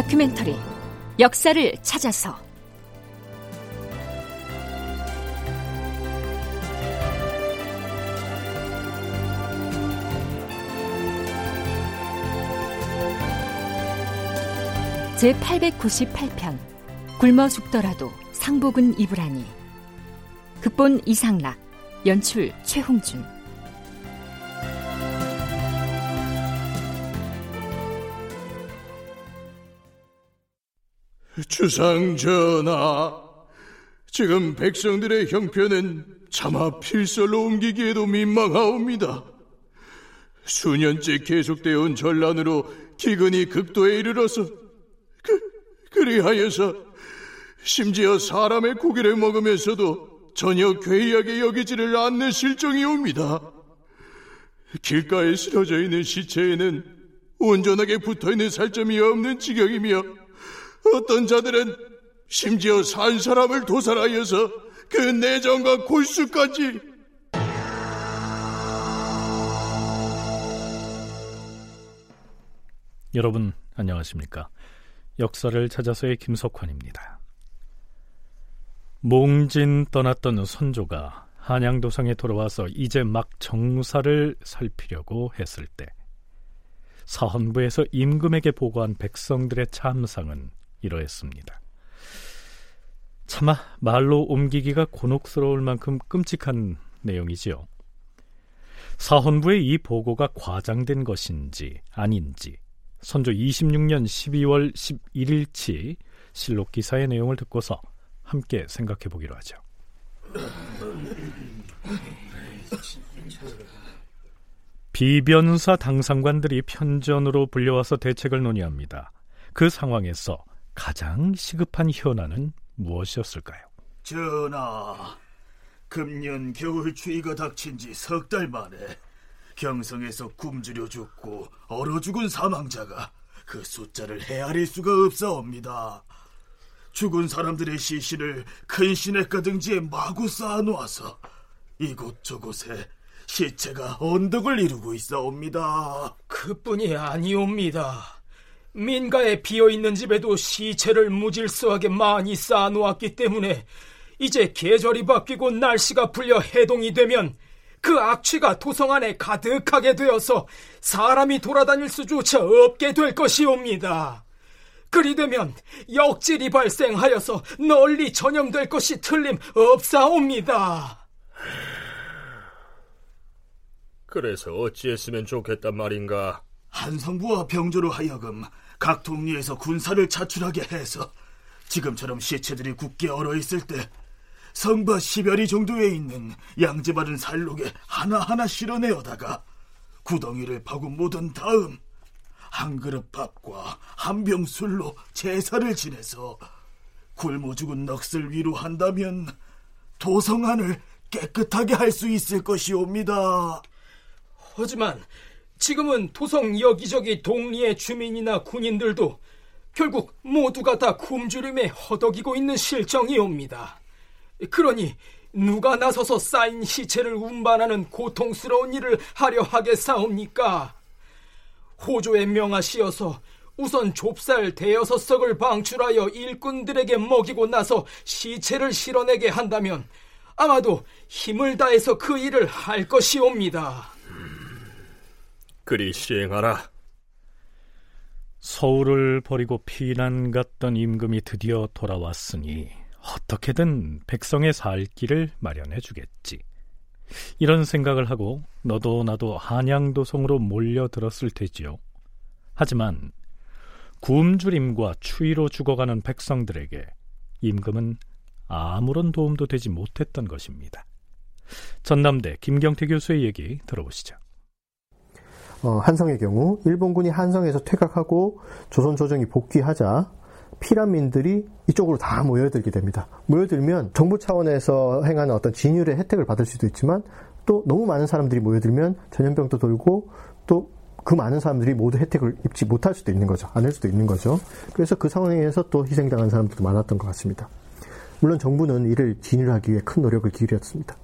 다큐멘터리 역사를 찾아서. 제 898편 굶어 죽더라도 상복은 입으라니. 극본 이상락 연출 최홍준 주상 전하, 지금 백성들의 형편은 차마 필설로 옮기기에도 민망하옵니다. 수년째 계속되어 온 전란으로 기근이 극도에 이르러서 그, 그리하여서 심지어 사람의 고기를 먹으면서도 전혀 괴이하게 여기지를 않는 실정이옵니다. 길가에 쓰러져 있는 시체에는 온전하게 붙어 있는 살점이 없는 지경이며 어떤 자들은 심지어 산 사람을 도살하여서 그 내정과 골수까지 여러분 안녕하십니까? 역사를 찾아서의 김석환입니다. 몽진 떠났던 선조가 한양도성에 돌아와서 이제 막 정사를 살피려고 했을 때 사헌부에서 임금에게 보고한 백성들의 참상은 이러했습니다. 차마 말로 옮기기가 곤혹스러울 만큼 끔찍한 내용이지요. 사헌부의 이 보고가 과장된 것인지 아닌지 선조 26년 12월 11일치 실록 기사의 내용을 듣고서 함께 생각해 보기로 하죠. 비변사 당상관들이 편전으로 불려와서 대책을 논의합니다. 그 상황에서 가장 시급한 현안은 무엇이었을까요? 전하, 금년 겨울 추위가 닥친 지 석 달 만에 경성에서 굶주려 죽고 얼어 죽은 사망자가 그 숫자를 헤아릴 수가 없사옵니다. 죽은 사람들의 시신을 큰 시냇가 등지에 마구 쌓아놓아서 이곳저곳에 시체가 언덕을 이루고 있사옵니다. 그뿐이 아니옵니다. 민가에 비어있는 집에도 시체를 무질서하게 많이 쌓아놓았기 때문에 이제 계절이 바뀌고 날씨가 풀려 해동이 되면 그 악취가 도성 안에 가득하게 되어서 사람이 돌아다닐 수조차 없게 될 것이옵니다. 그리 되면 역질이 발생하여서 널리 전염될 것이 틀림 없사옵니다. 그래서 어찌했으면 좋겠단 말인가? 한성부와 병조로 하여금 각 동리에서 군사를 차출하게 해서 지금처럼 시체들이 굳게 얼어 있을 때 성바 10여리 정도에 있는 양지 바른 살록에 하나하나 실어내어다가 구덩이를 파고 묻은 다음 한 그릇 밥과 한 병 술로 제사를 지내서 굶어 죽은 넋을 위로한다면 도성안을 깨끗하게 할 수 있을 것이옵니다. 하지만 지금은 도성 여기저기 동리의 주민이나 군인들도 결국 모두가 다 굶주림에 허덕이고 있는 실정이옵니다. 그러니 누가 나서서 쌓인 시체를 운반하는 고통스러운 일을 하려 하겠사옵니까? 호조의 명하시어서 우선 좁쌀 대여섯 석을 방출하여 일꾼들에게 먹이고 나서 시체를 실어내게 한다면 아마도 힘을 다해서 그 일을 할 것이옵니다. 그리 시행하라. 서울을 버리고 피난 갔던 임금이 드디어 돌아왔으니 어떻게든 백성의 살 길을 마련해 주겠지. 이런 생각을 하고 너도 나도 한양도성으로 몰려들었을 테지요. 하지만 굶주림과 추위로 죽어가는 백성들에게 임금은 아무런 도움도 되지 못했던 것입니다. 전남대 김경태 교수의 얘기 들어보시죠. 어, 한성의 경우 일본군이 한성에서 퇴각하고 조선 조정이 복귀하자 피란민들이 이쪽으로 다 모여들게 됩니다. 모여들면 정부 차원에서 행하는 어떤 진율의 혜택을 받을 수도 있지만 또 너무 많은 사람들이 모여들면 전염병도 돌고 또 그 많은 사람들이 모두 혜택을 입지 못할 수도 있는 거죠. 않을 수도 있는 거죠. 그래서 그 상황에서 또 희생당한 사람들도 많았던 것 같습니다. 물론 정부는 이를 진율하기 위해 큰 노력을 기울였습니다.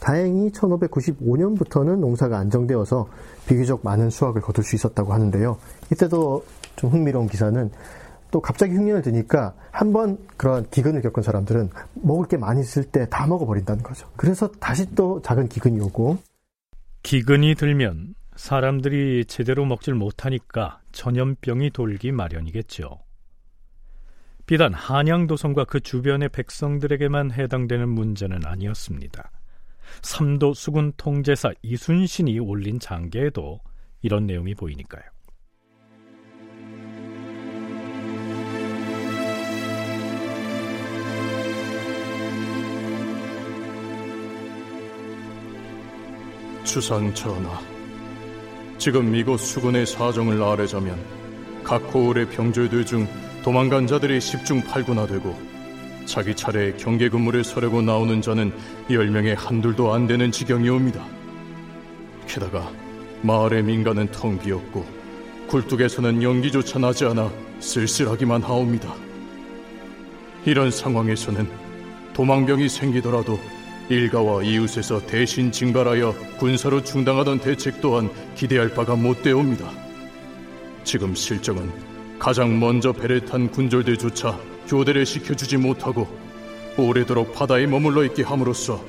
다행히 1595년부터는 농사가 안정되어서 비교적 많은 수확을 거둘 수 있었다고 하는데요. 이때도 좀 흥미로운 기사는 또 갑자기 흉년을 드니까 한 번 그런 기근을 겪은 사람들은 먹을 게 많이 있을 때 다 먹어버린다는 거죠. 그래서 다시 또 작은 기근이 오고 기근이 들면 사람들이 제대로 먹질 못하니까 전염병이 돌기 마련이겠죠. 비단 한양도성과 그 주변의 백성들에게만 해당되는 문제는 아니었습니다. 삼도 수군 통제사 이순신이 올린 장계에도 이런 내용이 보이니까요. 주상 전하, 지금 이곳 수군의 사정을 아뢰자면 각 고을의 병졸들 중 도망간 자들이 10중 8구나 되고 자기 차례에 경계 근무를 서려고 나오는 자는 10명에 한둘도 안 되는 지경이 옵니다. 게다가 마을의 민가는 텅 비었고 굴뚝에서는 연기조차 나지 않아 쓸쓸하기만 하옵니다. 이런 상황에서는 도망병이 생기더라도 일가와 이웃에서 대신 징발하여 군사로 충당하던 대책 또한 기대할 바가 못되옵니다. 지금 실정은 가장 먼저 배를 탄 군졸들조차 교대를 시켜주지 못하고 오래도록 바다에 머물러 있게 함으로써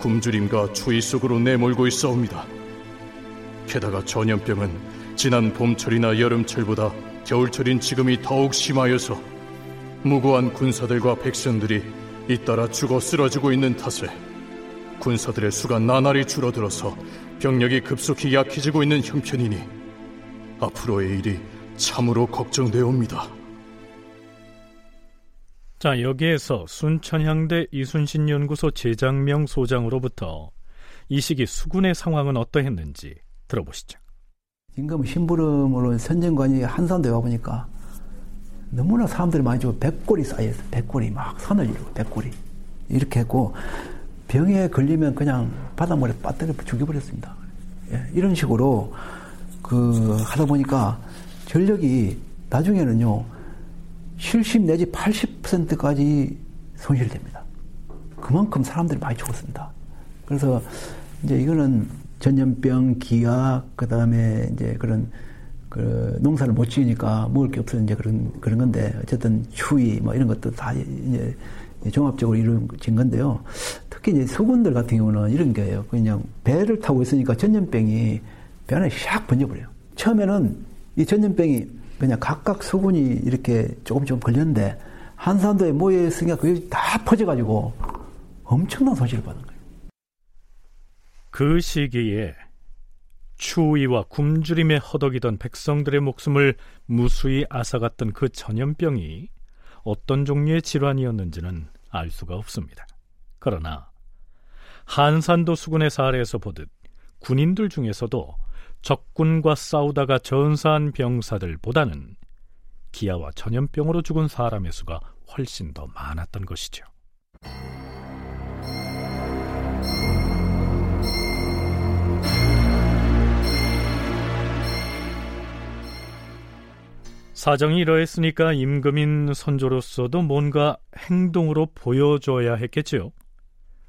굶주림과 추위 속으로 내몰고 있어옵니다. 게다가 전염병은 지난 봄철이나 여름철보다 겨울철인 지금이 더욱 심하여서 무고한 군사들과 백성들이 잇따라 죽어 쓰러지고 있는 탓에 군사들의 수가 나날이 줄어들어서 병력이 급속히 약해지고 있는 형편이니 앞으로의 일이 참으로 걱정되옵니다. 자, 여기에서 순천향대 이순신 연구소 재장명 소장으로부터 이 시기 수군의 상황은 어떠했는지 들어보시죠. 임금 심부름으로 선정관이 한산대 와보니까 너무나 사람들이 많이 죽어 백골이 쌓여있어 백골이 막 선을 이루고 백골이 이렇게 했고 병에 걸리면 그냥 바닷물에 빠뜨려 죽여버렸습니다. 예, 이런 식으로 그 하다 보니까 전력이 나중에는요 70 내지 80%까지 손실됩니다. 그만큼 사람들이 많이 죽었습니다. 그래서 이제 이거는 전염병, 기아, 그 다음에 이제 그런 그 농사를 못 지으니까 먹을 게 없어서 이제 그런 그런 건데 어쨌든 추위 뭐 이런 것도 다 이제 종합적으로 이루어진 건데요. 특히 이제 수군들 같은 경우는 이런 게요. 그냥 배를 타고 있으니까 전염병이 배 안에 샥 번져버려요. 처음에는 이 전염병이 그냥 각각 수군이 이렇게 조금 좀 걸렸는데 한산도에 모여 있으니까 그게 다 퍼져가지고 엄청난 손실을 받은 거예요. 그 시기에 추위와 굶주림에 허덕이던 백성들의 목숨을 무수히 앗아갔던 그 전염병이 어떤 종류의 질환이었는지는 알 수가 없습니다. 그러나 한산도 수군의 사례에서 보듯 군인들 중에서도 적군과 싸우다가 전사한 병사들보다는 기아와 전염병으로 죽은 사람의 수가 훨씬 더 많았던 것이죠. 사정이 이러했으니까 임금인 선조로서도 뭔가 행동으로 보여줘야 했겠지요.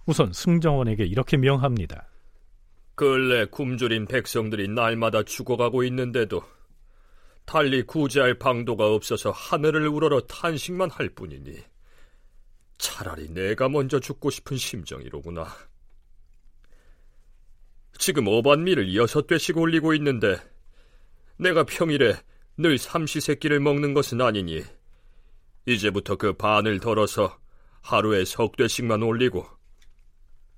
우선 승정원에게 이렇게 명합니다. 근래 굶주린 백성들이 날마다 죽어가고 있는데도 달리 구제할 방도가 없어서 하늘을 우러러 탄식만 할 뿐이니 차라리 내가 먼저 죽고 싶은 심정이로구나. 지금 어반미를 여섯 대씩 올리고 있는데 내가 평일에 늘 삼시세끼를 먹는 것은 아니니 이제부터 그 반을 덜어서 하루에 석 대씩만 올리고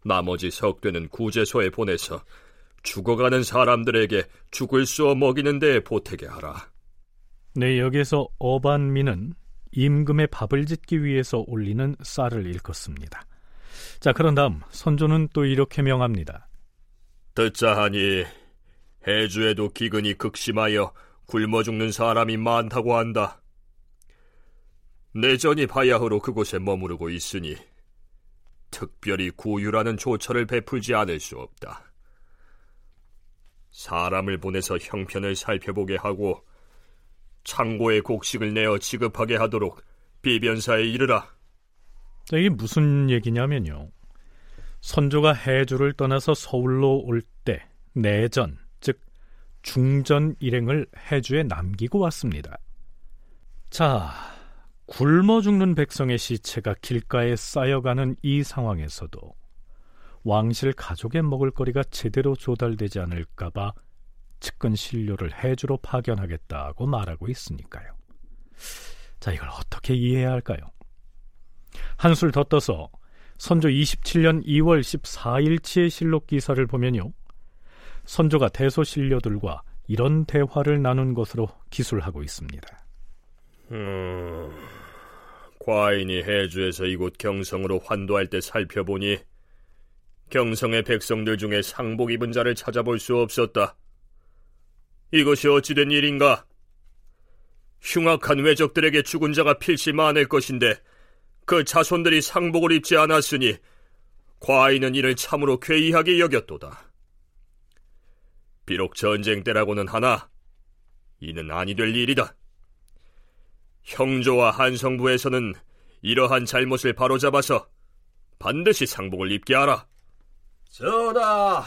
나머지 석 대는 구제소에 보내서 죽어가는 사람들에게 죽을 쏘어 먹이는 데에 보태게 하라. 네, 여기에서 어반미는 임금의 밥을 짓기 위해서 올리는 쌀을 일컫습니다. 자, 그런 다음 선조는 또 이렇게 명합니다. 듣자 하니 해주에도 기근이 극심하여 굶어 죽는 사람이 많다고 한다. 내전이 바야흐로 그곳에 머무르고 있으니 특별히 구유라는 조처를 베풀지 않을 수 없다. 사람을 보내서 형편을 살펴보게 하고 창고에 곡식을 내어 지급하게 하도록 비변사에 이르라. 자, 이게 무슨 얘기냐면요. 선조가 해주를 떠나서 서울로 올 때 내전, 즉 중전 일행을 해주에 남기고 왔습니다. 자, 굶어 죽는 백성의 시체가 길가에 쌓여가는 이 상황에서도 왕실 가족의 먹을거리가 제대로 조달되지 않을까봐 측근 신료를 해주로 파견하겠다고 말하고 있으니까요. 자, 이걸 어떻게 이해해야 할까요? 한술 더 떠서 선조 27년 2월 14일치의 실록 기사를 보면요. 선조가 대소 신료들과 이런 대화를 나눈 것으로 기술하고 있습니다. 음, 과인이 해주에서 이곳 경성으로 환도할 때 살펴보니 경성의 백성들 중에 상복 입은 자를 찾아볼 수 없었다. 이것이 어찌된 일인가? 흉악한 외적들에게 죽은 자가 필시 많을 것인데 그 자손들이 상복을 입지 않았으니 과인은 이를 참으로 괴이하게 여겼도다. 비록 전쟁 때라고는 하나 이는 아니 될 일이다. 형조와 한성부에서는 이러한 잘못을 바로잡아서 반드시 상복을 입게 하라. 전하,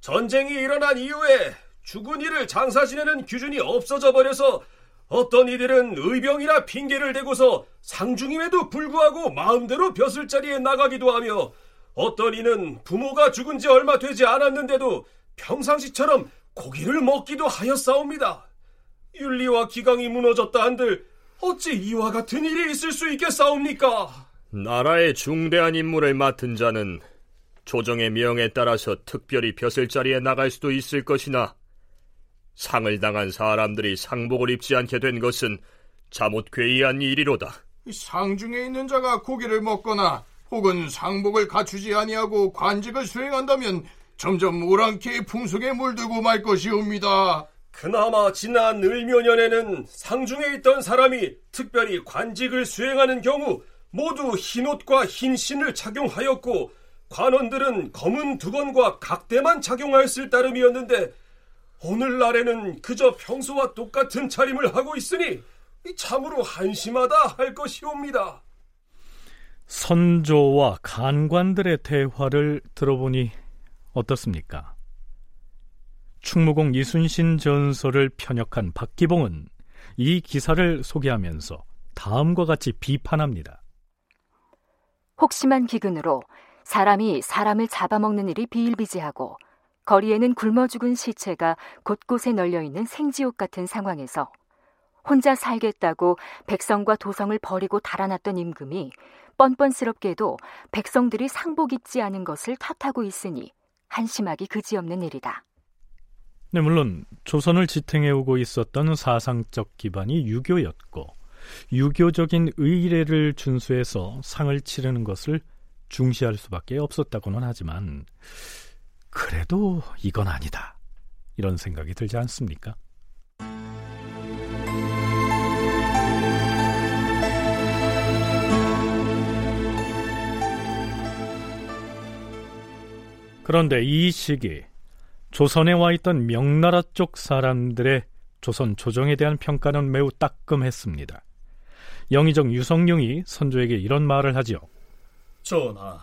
전쟁이 일어난 이후에 죽은 이를 장사 지내는 규준이 없어져 버려서 어떤 이들은 의병이나 핑계를 대고서 상중임에도 불구하고 마음대로 벼슬 자리에 나가기도 하며 어떤 이는 부모가 죽은 지 얼마 되지 않았는데도 평상시처럼 고기를 먹기도 하였사옵니다. 윤리와 기강이 무너졌다 한들 어찌 이와 같은 일이 있을 수 있겠사옵니까? 나라의 중대한 임무를 맡은 자는 조정의 명에 따라서 특별히 벼슬 자리에 나갈 수도 있을 것이나 상을 당한 사람들이 상복을 입지 않게 된 것은 잘못 괴이한 일이로다. 상중에 있는 자가 고기를 먹거나 혹은 상복을 갖추지 아니하고 관직을 수행한다면 점점 오랑캐의 풍속에 물들고 말 것이옵니다. 그나마 지난 을묘년에는 상중에 있던 사람이 특별히 관직을 수행하는 경우 모두 흰옷과 흰 신을 착용하였고 관원들은 검은 두건과 각대만 착용하였을 따름이었는데 오늘날에는 그저 평소와 똑같은 차림을 하고 있으니 참으로 한심하다 할 것이옵니다. 선조와 간관들의 대화를 들어보니 어떻습니까? 충무공 이순신 전설을 편역한 박기봉은 이 기사를 소개하면서 다음과 같이 비판합니다. 혹심한 기근으로 사람이 사람을 잡아먹는 일이 비일비재하고 거리에는 굶어 죽은 시체가 곳곳에 널려 있는 생지옥 같은 상황에서 혼자 살겠다고 백성과 도성을 버리고 달아났던 임금이 뻔뻔스럽게도 백성들이 상복 입지 않은 것을 탓하고 있으니 한심하기 그지없는 일이다. 네, 물론 조선을 지탱해오고 있었던 사상적 기반이 유교였고 유교적인 의례를 준수해서 상을 치르는 것을 중시할 수밖에 없었다고는 하지만 그래도 이건 아니다. 이런 생각이 들지 않습니까? 그런데 이 시기 조선에 와 있던 명나라 쪽 사람들의 조선 조정에 대한 평가는 매우 따끔했습니다. 영의정 유성룡이 선조에게 이런 말을 하지요. 전하,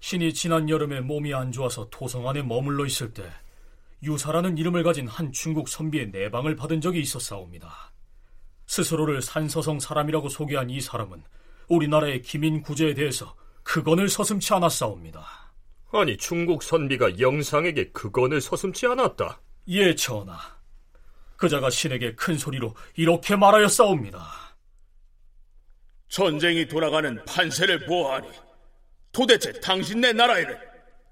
신이 지난 여름에 몸이 안 좋아서 도성 안에 머물러 있을 때 유사라는 이름을 가진 한 중국 선비의 내방을 받은 적이 있었사옵니다. 스스로를 산서성 사람이라고 소개한 이 사람은 우리나라의 기민 구제에 대해서 그건을 서슴치 않았사옵니다. 아니 중국 선비가 영상에게 그건을 서슴치 않았다. 예, 전하. 그자가 신에게 큰 소리로 이렇게 말하였사옵니다. 전쟁이 돌아가는 판세를 보아하니 도대체 당신네 나라에는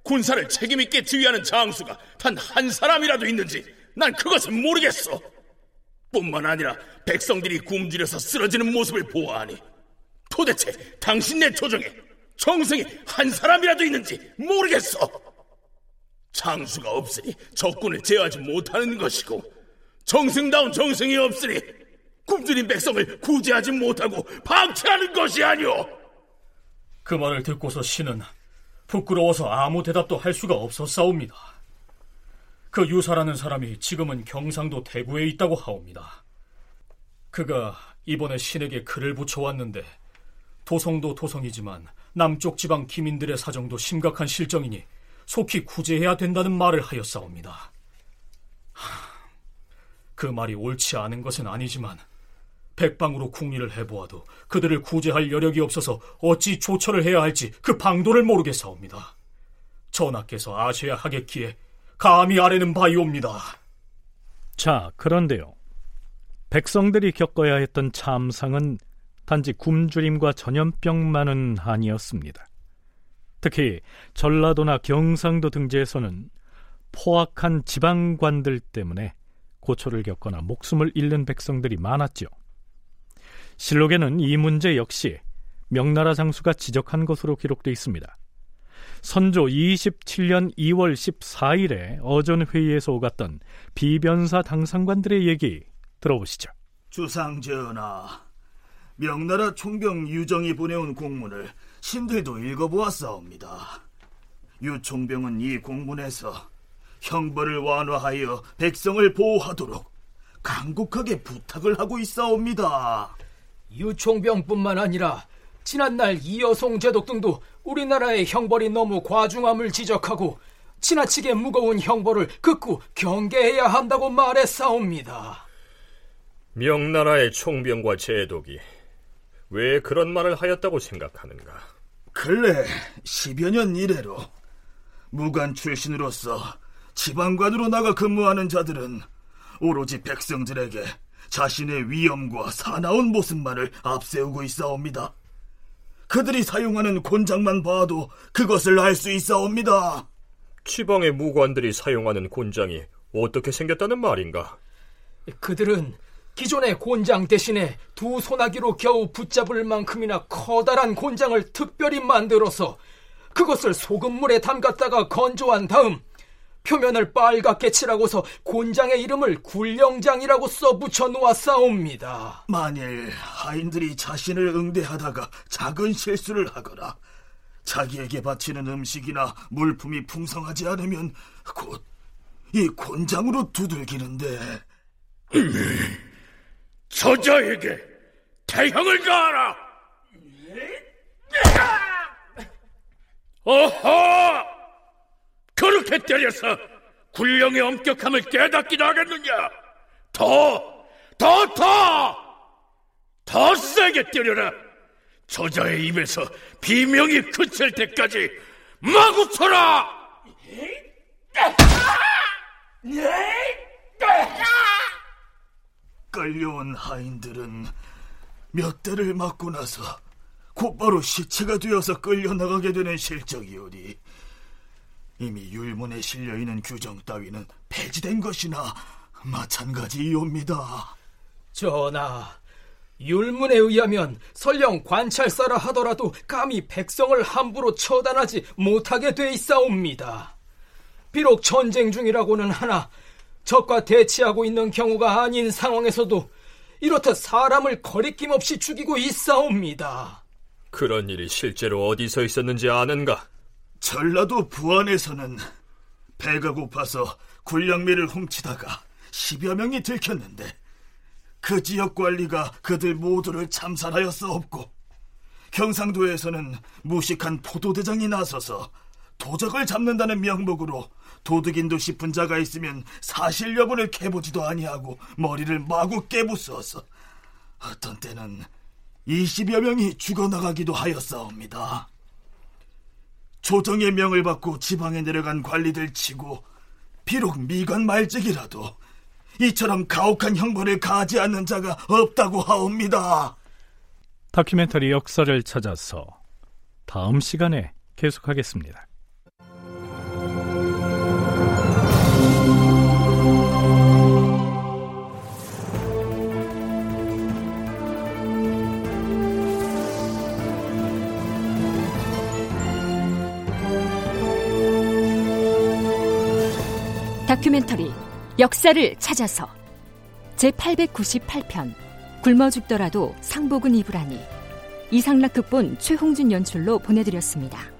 군사를 책임있게 지휘하는 장수가 단 한 사람이라도 있는지 난 그것은 모르겠어. 뿐만 아니라 백성들이 굶주려서 쓰러지는 모습을 보아하니 도대체 당신네 조정에 정승이 한 사람이라도 있는지 모르겠어. 장수가 없으니 적군을 제어하지 못하는 것이고 정승다운 정승이 없으니 굶주린 백성을 구제하지 못하고 방치하는 것이 아니오. 그 말을 듣고서 신은 부끄러워서 아무 대답도 할 수가 없었사옵니다. 그 유사라는 사람이 지금은 경상도 대구에 있다고 하옵니다. 그가 이번에 신에게 글을 붙여왔는데 도성도 도성이지만 남쪽 지방 기민들의 사정도 심각한 실정이니 속히 구제해야 된다는 말을 하였사옵니다. 하, 그 말이 옳지 않은 것은 아니지만 백방으로 궁리를 해보아도 그들을 구제할 여력이 없어서 어찌 조처를 해야 할지 그 방도를 모르겠사옵니다. 전하께서 아셔야 하겠기에 감히 아래는 바이옵니다. 자, 그런데요. 백성들이 겪어야 했던 참상은 단지 굶주림과 전염병만은 아니었습니다. 특히 전라도나 경상도 등지에서는 포악한 지방관들 때문에 고초를 겪거나 목숨을 잃는 백성들이 많았죠. 실록에는 이 문제 역시 명나라 장수가 지적한 것으로 기록되어 있습니다. 선조 27년 2월 14일에 어전 회의에서 오갔던 비변사 당상관들의 얘기 들어보시죠. 주상 전하, 명나라 총병 유정이 보내온 공문을 신들도 읽어보았사옵니다. 유 총병은 이 공문에서 형벌을 완화하여 백성을 보호하도록 간곡하게 부탁을 하고 있사옵니다. 유총병뿐만 아니라 지난날 이여송 제독 등도 우리나라의 형벌이 너무 과중함을 지적하고 지나치게 무거운 형벌을 극구 경계해야 한다고 말했사옵니다. 명나라의 총병과 제독이 왜 그런 말을 하였다고 생각하는가? 근래 10여 년 이래로 무관 출신으로서 지방관으로 나가 근무하는 자들은 오로지 백성들에게 자신의 위엄과 사나운 모습만을 앞세우고 있사옵니다. 그들이 사용하는 곤장만 봐도 그것을 알 수 있사옵니다. 지방의 무관들이 사용하는 곤장이 어떻게 생겼다는 말인가? 그들은 기존의 곤장 대신에 두 소나기로 겨우 붙잡을 만큼이나 커다란 곤장을 특별히 만들어서 그것을 소금물에 담갔다가 건조한 다음 표면을 빨갛게 칠하고서 곤장의 이름을 굴령장이라고 써 붙여 놓았사옵니다. 만일 하인들이 자신을 응대하다가 작은 실수를 하거나 자기에게 바치는 음식이나 물품이 풍성하지 않으면 곧 이 곤장으로 두들기는데 저자에게 대형을 가하라! 어허! 그렇게 때려서 굴령의 엄격함을 깨닫기도 하겠느냐? 더, 더, 더! 더 세게 때려라! 저자의 입에서 비명이 그칠 때까지 마구 쳐라! 끌려온 하인들은 몇 대를 맞고 나서 곧바로 시체가 되어서 끌려나가게 되는 실정이오니 이미 율문에 실려있는 규정 따위는 폐지된 것이나 마찬가지이옵니다. 전하, 율문에 의하면 설령 관찰사라 하더라도 감히 백성을 함부로 처단하지 못하게 돼 있사옵니다. 비록 전쟁 중이라고는 하나 적과 대치하고 있는 경우가 아닌 상황에서도 이렇듯 사람을 거리낌 없이 죽이고 있사옵니다. 그런 일이 실제로 어디서 있었는지 아는가? 전라도 부안에서는 배가 고파서 군량미를 훔치다가 10여 명이 들켰는데 그 지역 관리가 그들 모두를 참살하였사옵고 경상도에서는 무식한 포도대장이 나서서 도적을 잡는다는 명목으로 도둑인도 싶은 자가 있으면 사실 여부를 캐보지도 아니하고 머리를 마구 깨부수어서 어떤 때는 20여 명이 죽어나가기도 하였사옵니다. 조정의 명을 받고 지방에 내려간 관리들 치고 비록 미관 말직이라도 이처럼 가혹한 형벌을 가하지 않는 자가 없다고 하옵니다. 다큐멘터리 역사를 찾아서 다음 시간에 계속하겠습니다. 다큐멘터리 역사를 찾아서 제898편 굶어 죽더라도 상복은 입으라니 이상락 극본 최홍준 연출로 보내드렸습니다.